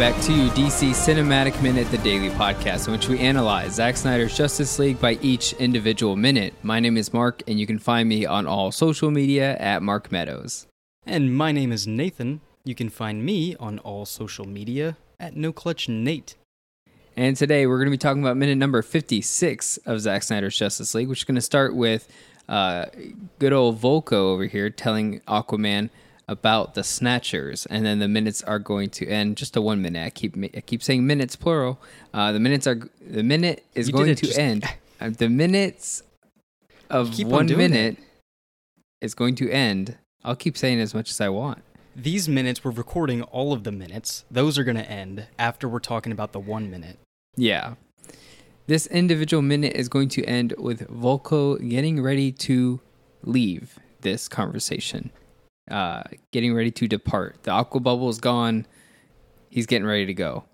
back to DC Cinematic Minute, the daily podcast in which we analyze Zack Snyder's Justice League by each individual minute. My name is Mark, and you can find me on all social media at Mark Meadows. And my name is Nathan. You can find me on all social media at No Clutch Nate. And today we're going to be talking about minute number 56 of Zack Snyder's Justice League, which is going to start with uh, good old Vulko over here telling Aquaman about the Snatchers, and then the minutes are going to end just a one minute. I keep I keep saying minutes plural. Uh, the minutes are the minute is You going to just- end. Uh, the minutes of keep on one doing minute is going to end. I'll keep saying as much as I want. These minutes, we're recording all of the minutes. Those are going to end after we're talking about the one minute. Yeah. This individual minute is going to end with Vulko getting ready to leave this conversation, uh, getting ready to depart. The aqua bubble is gone. He's getting ready to go.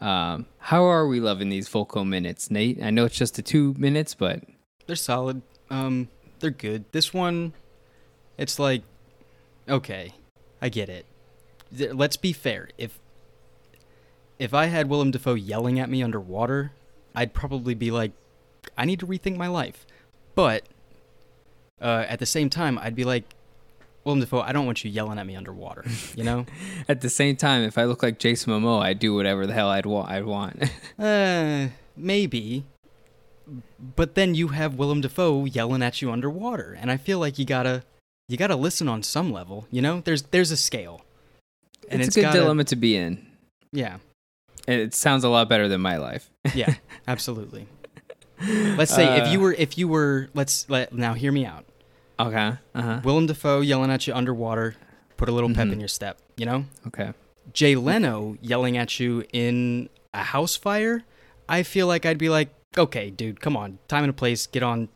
Um, how are we loving these Vulko minutes, Nate? I know it's just the two minutes, but They're solid. Um, they're good. This one, it's like, okay, I get it. Th- Let's be fair. If if I had Willem Dafoe yelling at me underwater, I'd probably be like, I need to rethink my life. But uh, at the same time, I'd be like, Willem Dafoe, I don't want you yelling at me underwater. You know? at the same time, if I look like Jason Momoa, I'd do whatever the hell I'd want. I'd want. uh, maybe. But then you have Willem Dafoe yelling at you underwater, and I feel like you gotta, you gotta listen on some level. You know, there's there's a scale, and it's, it's a good gotta- dilemma to be in. yeah, It sounds a lot better than my life. yeah, absolutely. Let's say if Uh, you were if you were let's let now hear me out. Okay. Uh huh. Willem Dafoe yelling at you underwater, put a little pep Mhm. in your step. You know, Okay. Jay Leno yelling at you in a house fire, I feel like I'd be like, okay, dude, come on, time and a place, get on,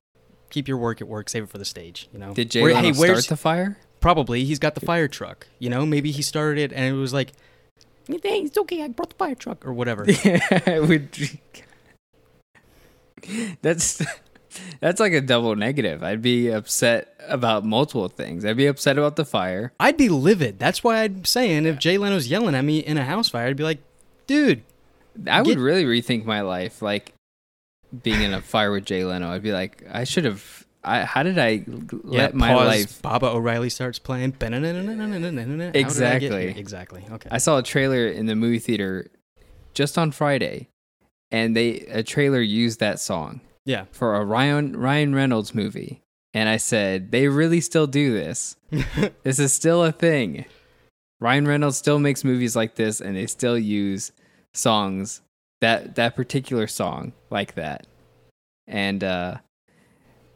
keep your work at work, save it for the stage. You know, Did Jay Where- Leno hey, start where's the fire? probably he's got the fire truck. You know, maybe he started it and it was like, "Hey, it's okay, I brought the fire truck or whatever. Yeah, would. That's that's like a double negative. I'd be upset about multiple things. I'd be upset about the fire. I'd be livid. That's why I'm saying if Jay Leno's yelling at me in a house fire, I'd be like, dude, I would really rethink my life, like being in a fire with Jay Leno. I'd be like, I should have. I how did I let my pause, life? Baba O'Riley starts playing. How did I get Exactly. Exactly. Okay. I saw a trailer in the movie theater just on Friday, and they a trailer used that song. Yeah. for a Ryan Ryan Reynolds movie, and I said they really still do this. this is still a thing. Ryan Reynolds still makes movies like this, and they still use songs that that particular song like that, and uh,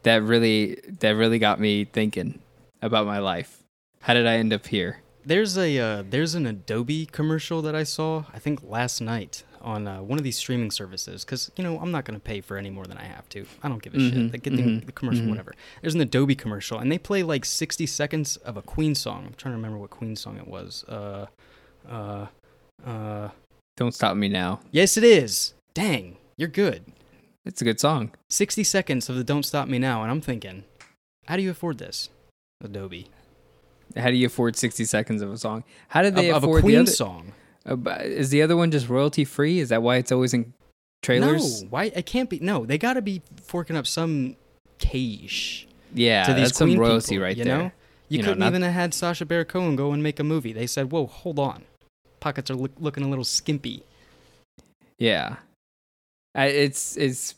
that really that really got me thinking about my life. How did I end up here? There's a uh, there's an Adobe commercial that I saw I think last night on uh, one of these streaming services because you know I'm not gonna pay for any more than I have to. I don't give a Mhm, shit. They get the, mhm, the commercial, mhm. whatever. There's an Adobe commercial and they play like 60 seconds of a Queen song. I'm trying to remember what Queen song it was. Uh, uh, uh. Don't stop me now. Yes, it is. Dang, you're good. It's a good song. 60 seconds of the Don't Stop Me Now, and I'm thinking, how do you afford this, Adobe? How do you afford sixty seconds of a song? How did they of, of a Queen the other? song. Uh, is the other one just royalty free? Is that why it's always in trailers? No, why? It can't be. No, they got to be forking up some cash Yeah, to these that's some royalty people, right you there. know? You, You couldn't not- even have had Sacha Baron Cohen go and make a movie. They said, "Whoa, hold on, pockets are look, looking a little skimpy." Yeah, I, it's it's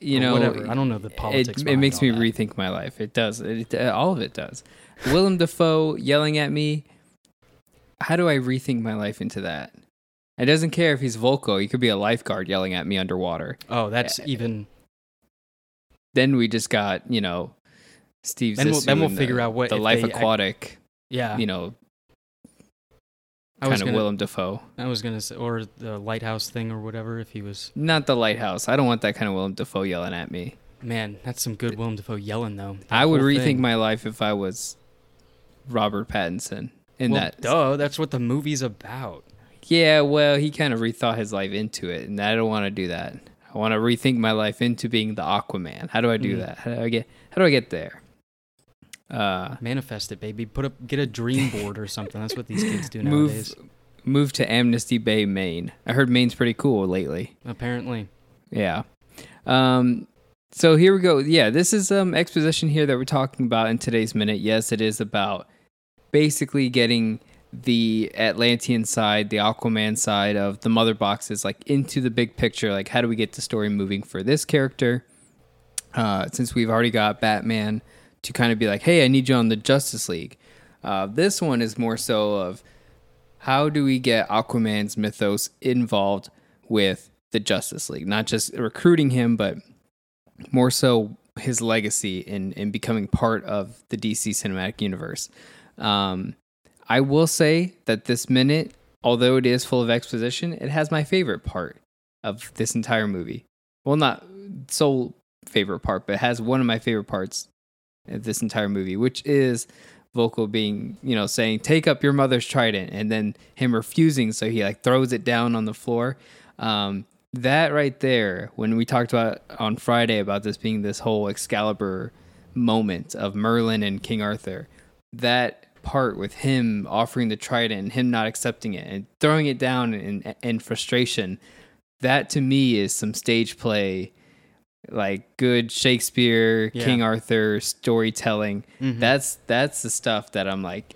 you Or know whatever. I don't know the politics. It, it makes me that. rethink my life. It does. It, all of it does. Willem Dafoe yelling at me. How do I rethink my life into that? It doesn't care if he's Vulko. He could be a lifeguard yelling at me underwater. Oh, that's even. Then we just got you know Steve. Then we'll- then we'll and figure out what- the life they aquatic. Yeah, You know, I was kind of gonna. Willem Dafoe. I was gonna say, or the lighthouse thing, or whatever. If he was, Not the lighthouse. I don't want that kind of Willem Dafoe yelling at me. man, that's some good Willem Dafoe yelling though. That I would rethink thing. my life if I was Robert Pattinson in well, that. duh, that's what the movie's about. Yeah, well, he kind of rethought his life into it, and I don't want to do that. I want to rethink my life into being the Aquaman. How do I do Mm. that? How do I get? How do I get there? Uh, Manifest it, baby. Put up, get a dream board or something. That's what these kids do move, nowadays. moved to Amnesty Bay, Maine. I heard Maine's pretty cool lately. Apparently. Yeah. Um, so here we go. Yeah, this is um exposition here that we're talking about in today's minute. Yes, it is about basically getting the Atlantean side, the Aquaman side of the mother boxes, like into the big picture. Like, how do we get the story moving for this character? Uh, since we've already got Batman to kind of be like, hey, I need you on the Justice League. Uh, this one is more so of how do we get Aquaman's mythos involved with the Justice League? Not just recruiting him, but more so his legacy in, in becoming part of the DC cinematic universe. Um, I will say that this minute, although it is full of exposition, it has my favorite part of this entire movie. Well, not sole favorite part, but has one of my favorite parts of this entire movie, which is Vulko being, you know, saying, take up your mother's trident, and then him refusing. So he like throws it down on the floor. Um, that right there, when we talked about on Friday about this being this whole Excalibur moment of Merlin and King Arthur, that part with him offering the trident and him not accepting it and throwing it down in, in frustration, that to me is some stage play, like good Shakespeare, Yeah. King Arthur storytelling. Mhm. That's that's the stuff that I'm like,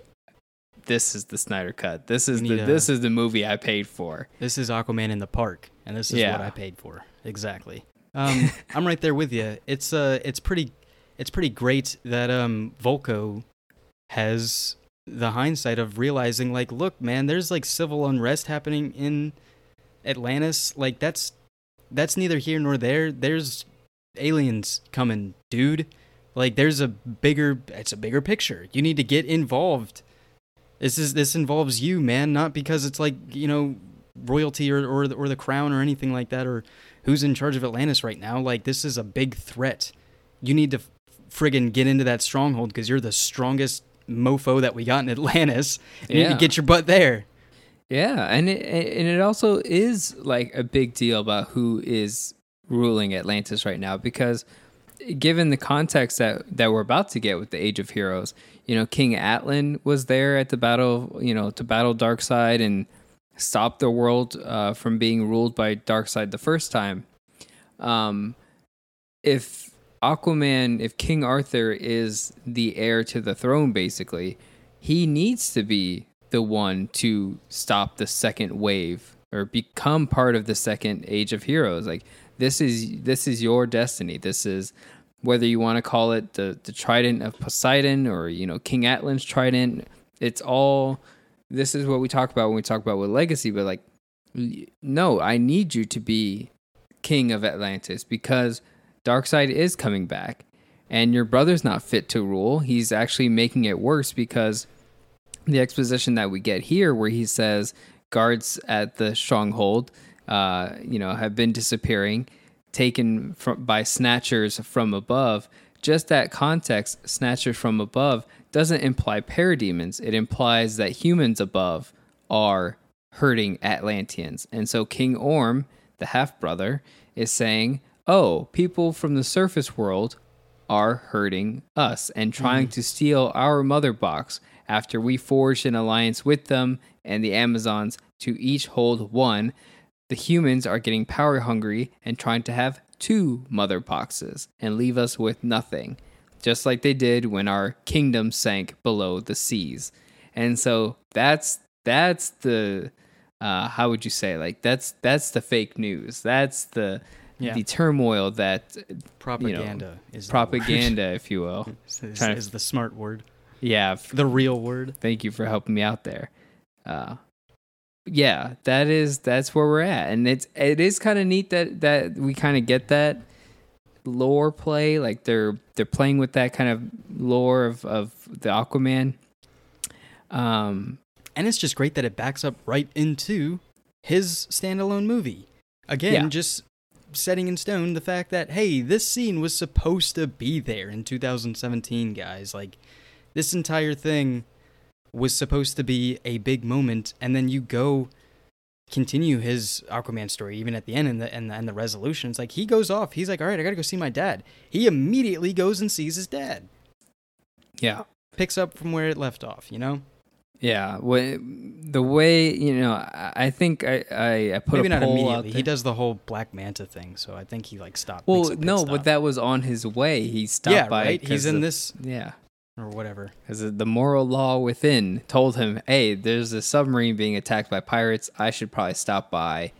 this is the Snyder cut. This is the a- this is the movie I paid for. This is Aquaman in the park, and this is Yeah. what I paid for. Exactly. Um, I'm right there with you. It's uh, it's pretty, it's pretty great that um, Vulko has the hindsight of realizing, like, look, man, there's like civil unrest happening in Atlantis. Like, that's that's neither here nor there. There's aliens coming, dude. Like, there's a bigger, it's a bigger picture. You need to get involved. This is this involves you, man. Not because it's like you know royalty or or the, or the crown or anything like that or who's in charge of Atlantis right now. Like this is a big threat. You need to friggin' get into that stronghold because you're the strongest mofo that we got in Atlantis. And you need Yeah. to get your butt there. Yeah, and it and it also is like a big deal about who is ruling Atlantis right now because given the context that that we're about to get with the Age of Heroes, you know, King Atlan was there at the battle, you know, to battle Darkseid and stop the world uh, from being ruled by Darkseid the first time. Um, if Aquaman, if King Arthur is the heir to the throne, basically, he needs to be the one to stop the second wave or become part of the second age of heroes. Like this is this is your destiny. This is whether you want to call it the the trident of Poseidon or you know King Atlan's trident. It's all this is what we talk about when we talk about with legacy. But like, no, I need you to be king of Atlantis because Darkseid is coming back, and your brother's not fit to rule. He's actually making it worse because the exposition that we get here, where he says guards at the stronghold, uh, you know, have been disappearing, taken from, by snatchers from above. Just that context, snatchers from above, doesn't imply parademons. It implies that humans above are hurting Atlanteans. And so King Orm, the half brother, is saying, Oh, people from the surface world are hurting us and trying to steal our mother box after we forged an alliance with them and the Amazons to each hold one. The humans are getting power hungry and trying to have two mother boxes and leave us with nothing, just like they did when our kingdom sank below the seas. And so that's that's the uh, how would you say like that's that's the fake news. That's the Yeah. the turmoil that Propaganda is propaganda, if you will. word. is, to- is the smart word, Yeah, f- the real word. thank you for helping me out there. Uh, yeah, that is that's where we're at, and it's it is kind of neat that that we kind of get that lore play. Like they're they're playing with that kind of lore of of the Aquaman. Um, And it's just great that it backs up right into his standalone movie. Again, Yeah. just setting in stone the fact that, hey, this scene was supposed to be there in 2017, guys. Like, this entire thing was supposed to be a big moment, and then you go continue his Aquaman story even at the end and the, and the, and the resolution. It's like he goes off. He's like, all right, I got to go see my dad. He immediately goes and sees his dad. yeah, Picks up from where it left off, you know? Yeah, the way you know, I, think I I, I put Maybe a not immediately. He does the whole Black Manta thing, so I think he like stopped. well, makes a pit no, stop. but that was on his way. He stopped yeah, by. right. He's in the- this Yeah, or whatever. because the moral law within told him, "Hey, there's a submarine being attacked by pirates. I should probably stop by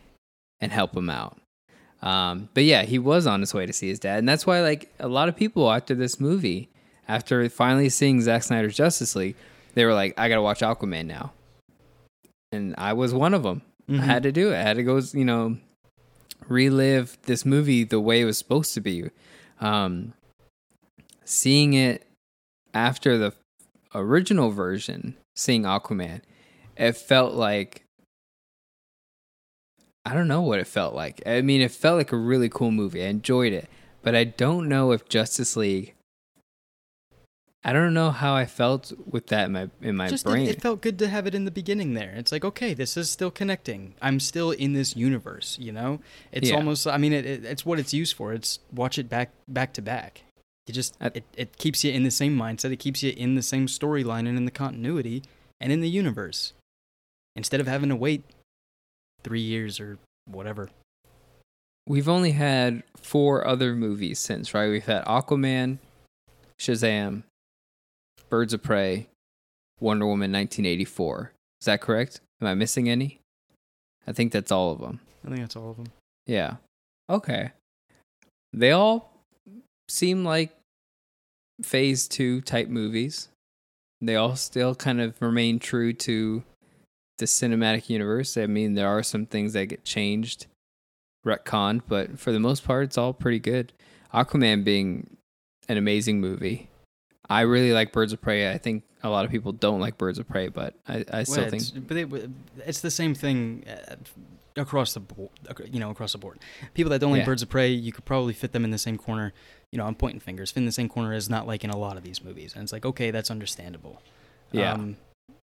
and help him out." Um, but yeah, he was on his way to see his dad, and that's why like a lot of people after this movie, after finally seeing Zack Snyder's Justice League, they were like, "I gotta watch Aquaman now," and I was one of them. I Mm-hmm. had to do it. I had to go, you know, relive this movie the way it was supposed to be. Um, seeing it after the original version, seeing Aquaman, it felt like I don't know what it felt like. I mean, it felt like a really cool movie. I enjoyed it, but I don't know if Justice League. I don't know how I felt with that in my in my Just brain. it, it felt good to have it in the beginning there. It's like okay, this is still connecting. I'm still in this universe. You know, it's Yeah. almost. I mean, it, it, it's what it's used for. It's watch it back back to back. You just I- it, it keeps you in the same mindset. It keeps you in the same storyline and in the continuity and in the universe. Instead of having to wait three years or whatever. We've only had four other movies since, right? We've had Aquaman, Shazam, Birds of Prey, Wonder Woman 1984. Is that correct? Am I missing any? I think that's all of them. I think that's all of them. Yeah. Okay. They all seem like phase two type movies. They all still kind of remain true to the cinematic universe. I mean, there are some things that get changed, retconned, but for the most part, it's all pretty good. Aquaman being an amazing movie. I really like Birds of Prey. I think a lot of people don't like Birds of Prey, but I, I still Well, think it's, but it, it's the same thing uh, across the board. You know, across the board. People that don't like Yeah. Birds of Prey, you could probably fit them in the same corner. You know, I'm pointing fingers. Fit in the same corner as not liking a lot of these movies, and it's like, okay, that's understandable. Yeah. Um,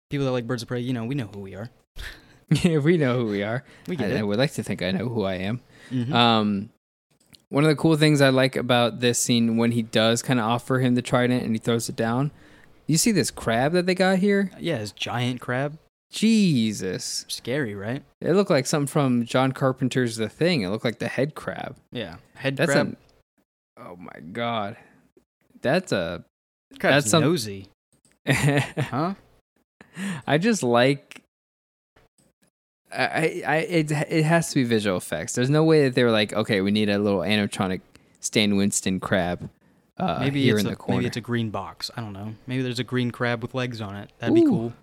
people that like Birds of Prey, you know, we know who we are. yeah, we know who we are. We get I, I would like to think I know who I am. Mhm. Um, one of the cool things I like about this scene when he does kind of offer him the trident and he throws it down. You see this crab that they got here? yeah, his giant crab. Jesus, Scary, right? it looked like something from John Carpenter's The Thing. It looked like the head crab. Yeah, head That's crab. a. Oh my god, that's a. Crab's that's some- nosy, huh? I just like. I, I, it, it has to be visual effects. There's no way that they were like, okay, we need a little animatronic Stan Winston crab. Uh, maybe here it's in a, the corner. maybe it's a green box. I don't know. Maybe there's a green crab with legs on it. That'd be cool.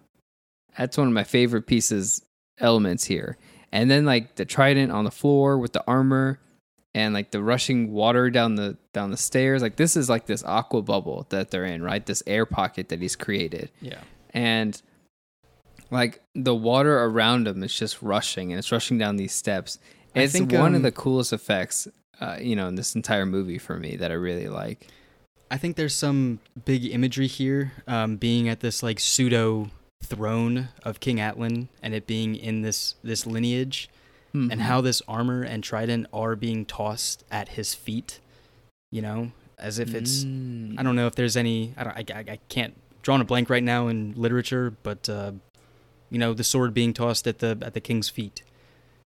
That's one of my favorite pieces elements here. And then like the trident on the floor with the armor and like the rushing water down the down the stairs. Like this is like this aqua bubble that they're in, right? This air pocket that he's created. Yeah. And like the water around him is just rushing and it's rushing down these steps. I It's think, one of um, the coolest effects uh, you know, in this entire movie for me that I really like. I think there's some big imagery here, um, being at this like pseudo throne of King Atlan, and it being in this this lineage, Mm-hmm. and how this armor and trident are being tossed at his feet. You know, as if it's. Mm. I don't know if there's any. I don't. I, I, I can't draw on a blank right now in literature, but uh, you know, the sword being tossed at the at the king's feet.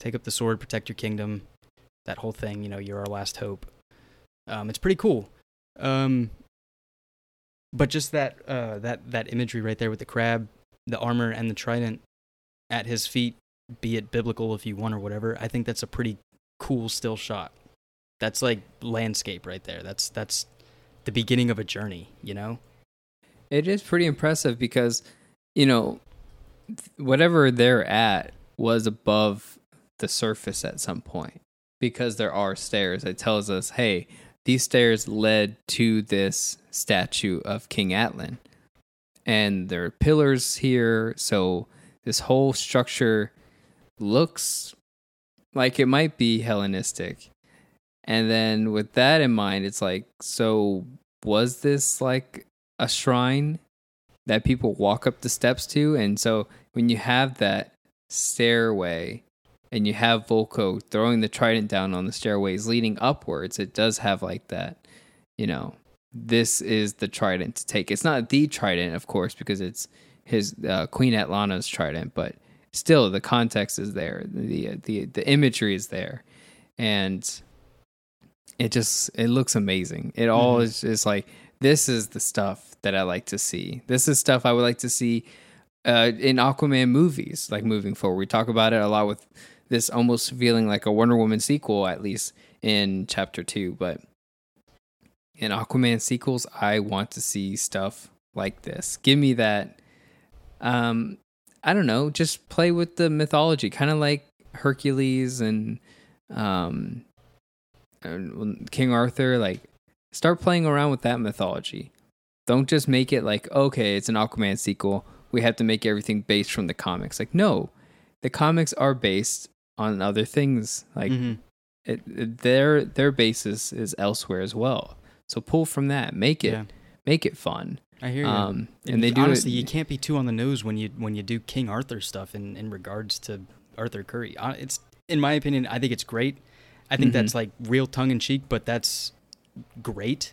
Take up the sword, protect your kingdom. That whole thing. You know, you're our last hope. Um, it's pretty cool. Um, but just that uh, that that imagery right there with the crab, the armor, and the trident at his feet, be it biblical if you want or whatever. I think that's a pretty cool still shot. That's like landscape right there. That's that's the beginning of a journey. You know. It is pretty impressive because, you know, whatever they're at was above the surface at some point because there are stairs. It tells us, hey, these stairs led to this statue of King Atlan. And there are pillars here. So this whole structure looks like it might be Hellenistic. And then with that in mind, it's like, so was this like a shrine that people walk up the steps to. And so when you have that stairway and you have Vulko throwing the trident down on the stairways leading upwards, it does have like that, you know, this is the trident to take. It's not the trident, of course, because it's his uh, Queen Atlana's trident, but still the context is there. The the the imagery is there, and it just it looks amazing. It all Mhm. is just like this is the stuff that I like to see. This is stuff I would like to see uh, in Aquaman movies. Like moving forward, we talk about it a lot with this almost feeling like a Wonder Woman sequel, at least in Chapter Two. But in Aquaman sequels, I want to see stuff like this. Give me that. Um, I don't know. Just play with the mythology, kind of like Hercules and um, and King Arthur. Like, start playing around with that mythology. Don't just make it like, okay, it's an Aquaman sequel. We have to make everything based from the comics. Like, no, the comics are based on other things. Like, Mhm. it, it- their their basis is elsewhere as well. So pull from that. Make it Yeah. make it fun. I hear you. Um, and they do honestly, you can't be too on the nose when you when you do King Arthur stuff in in regards to Arthur Curry. It's in my opinion, I think it's great. I think Mhm. that's like real tongue in cheek, but that's great.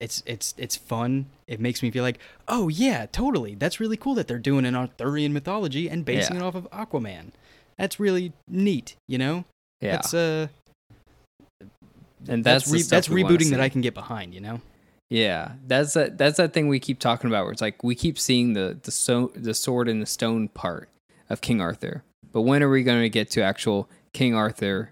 It's it's it's fun. It makes me feel like, oh yeah, totally. That's really cool that they're doing an Arthurian mythology and basing Yeah. it off of Aquaman. That's really neat. You know, yeah. that's uh, and that's that's re- that's rebooting that. I can get behind. You know, Yeah, that's that. That's that thing we keep talking about. Where it's like we keep seeing the the so the sword and the stone part of King Arthur, but when are we going to get to actual King Arthur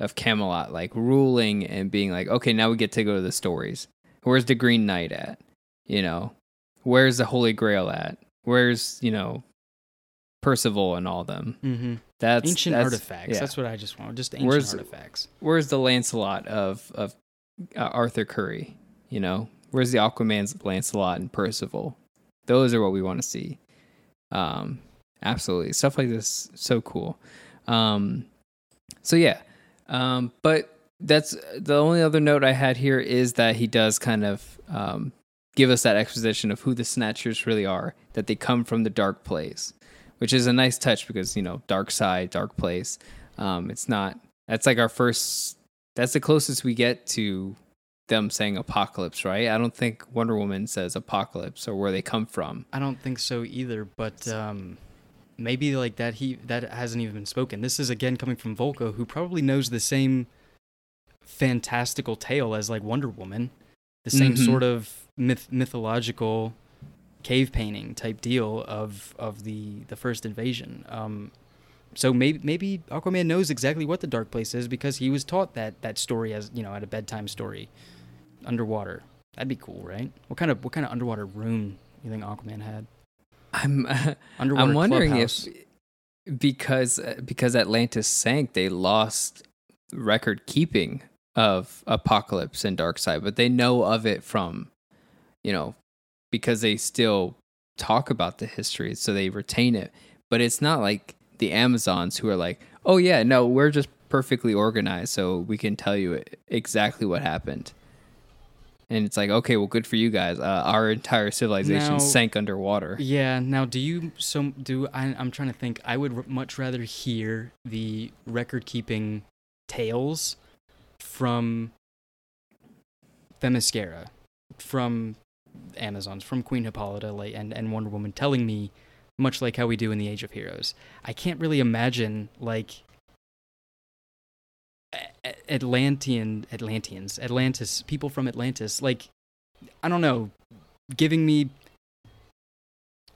of Camelot, like ruling and being like, okay, now we get to go to the stories. Where's the Green Knight at? You know, where's the Holy Grail at? Where's you know Percival and all them? mm-hmm. That's ancient that's- artifacts. yeah. That's what I just want. Just ancient Where's- artifacts. where's the Lancelot of of uh, Arthur Curry? You know, where's the Aquaman's Lancelot and Percival? Those are what we want to see. Um, absolutely, stuff like this so cool. Um, so yeah, um, but that's the only other note I had here is that he does kind of um, give us that exposition of who the Snatchers really are. That they come from the dark place, which is a nice touch because you know Darkseid, dark place. Um, it's not. That's like our first. That's the closest we get to them saying Apokolips, right? I don't think Wonder Woman says Apokolips or where they come from. I don't think so either, but um, maybe like that he that hasn't even been spoken. This is again coming from Vulko, who probably knows the same fantastical tale as like Wonder Woman, the same Mhm. sort of myth mythological cave painting type deal of of the the first invasion. Um, so maybe maybe Aquaman knows exactly what the dark place is because he was taught that that story as you know at a bedtime story underwater. That'd be cool, right? What kind of what kind of underwater room you think Aquaman had? Uh, I'm Underwater I'm wondering clubhouse. if because uh, because Atlantis sank, they lost record keeping of Apokolips and Darkseid, but they know of it from, you know, because they still talk about the history, so they retain it. But it's not like the Amazons who are like, oh yeah, no, we're just perfectly organized, so we can tell you exactly what happened. And it's like, okay, well, good for you guys. Uh, our entire civilization Now- sank underwater. Yeah. Now, do you so do I? I'm trying to think. I would r- much rather hear the record keeping tales from Themyscira, from Amazons, from Queen Hippolyta, like, and and Wonder Woman, telling me much like how we do in the Age of Heroes. I can't really imagine like Atlantean Atlanteans, Atlantis, people from Atlantis, like I don't know, giving me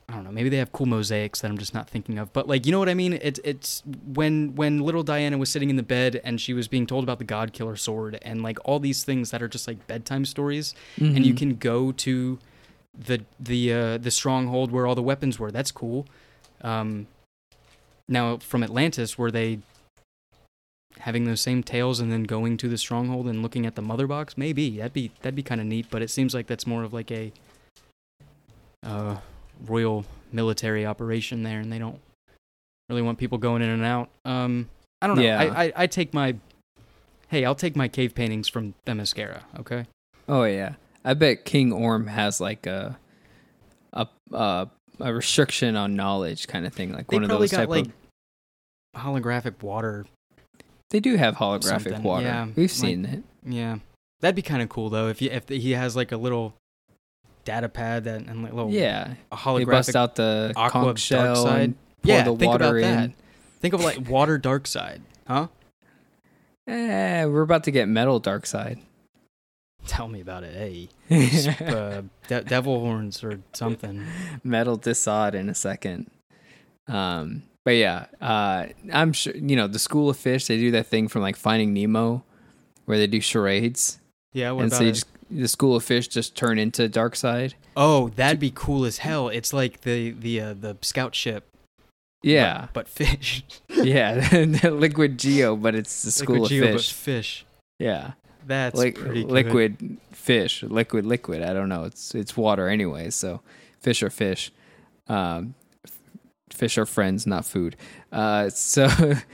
I don't know, maybe they have cool mosaics that I'm just not thinking of. But like, you know what I mean? It's it's when when little Diana was sitting in the bed and she was being told about the God Killer sword and like all these things that are just like bedtime stories and you Mhm. can go to the the uh, the stronghold where all the weapons were. That's cool. Um, now from Atlantis, were they having those same tails and then going to the stronghold and looking at the mother box? Maybe that'd be that'd be kind of neat. But it seems like that's more of like a uh, royal military operation there, and they don't really want people going in and out. Um, I don't know. Yeah. I, I I take my hey, I'll take my cave paintings from the Themyscira. Okay. Oh yeah, I bet King Orm has like a a a, a restriction on knowledge kind of thing, like They one of those got type like of. holographic water. They do have holographic something, water. yeah, We've like- seen it. Yeah, that'd be kind of cool though. If you, if he has like a little data pad that and like little Yeah, a they bust holographic out the aqua conch shell Darkseid. Yeah, the think water about in. that. Think of like water Darkseid, huh? Eh, we're about to get metal Darkseid. Tell me about it. Hey, uh, de- devil horns or something. metal Desaad in a second. Um, but yeah, uh, I'm sure you know the School of Fish. They do that thing from like Finding Nemo, where they do charades, Yeah, what and about so just, the School of Fish just turn into Darkseid. Oh, that'd be cool as hell. It's like the the uh, the scout ship. Yeah, but, fish. yeah, liquid geo, but it's the School Liquid of Geo, but Fish. fish. Yeah, That's like pretty good. liquid fish, liquid liquid. I don't know. It's it's water anyway. So fish are fish. Um, fish are friends, not food. Uh, so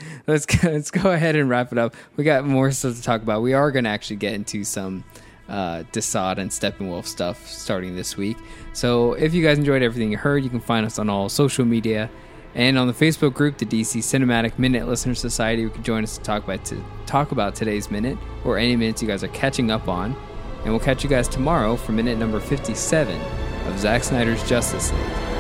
let's let's go ahead and wrap it up. We got more stuff to talk about. We are going to actually get into some uh, Desaad and Steppenwolf stuff starting this week. So if you guys enjoyed everything you heard, you can find us on all social media. And on the Facebook group, the DC Cinematic Minute Listener Society, you can join us to talk about to talk about today's minute or any minutes you guys are catching up on. And we'll catch you guys tomorrow for minute number 57 of Zack Snyder's Justice League.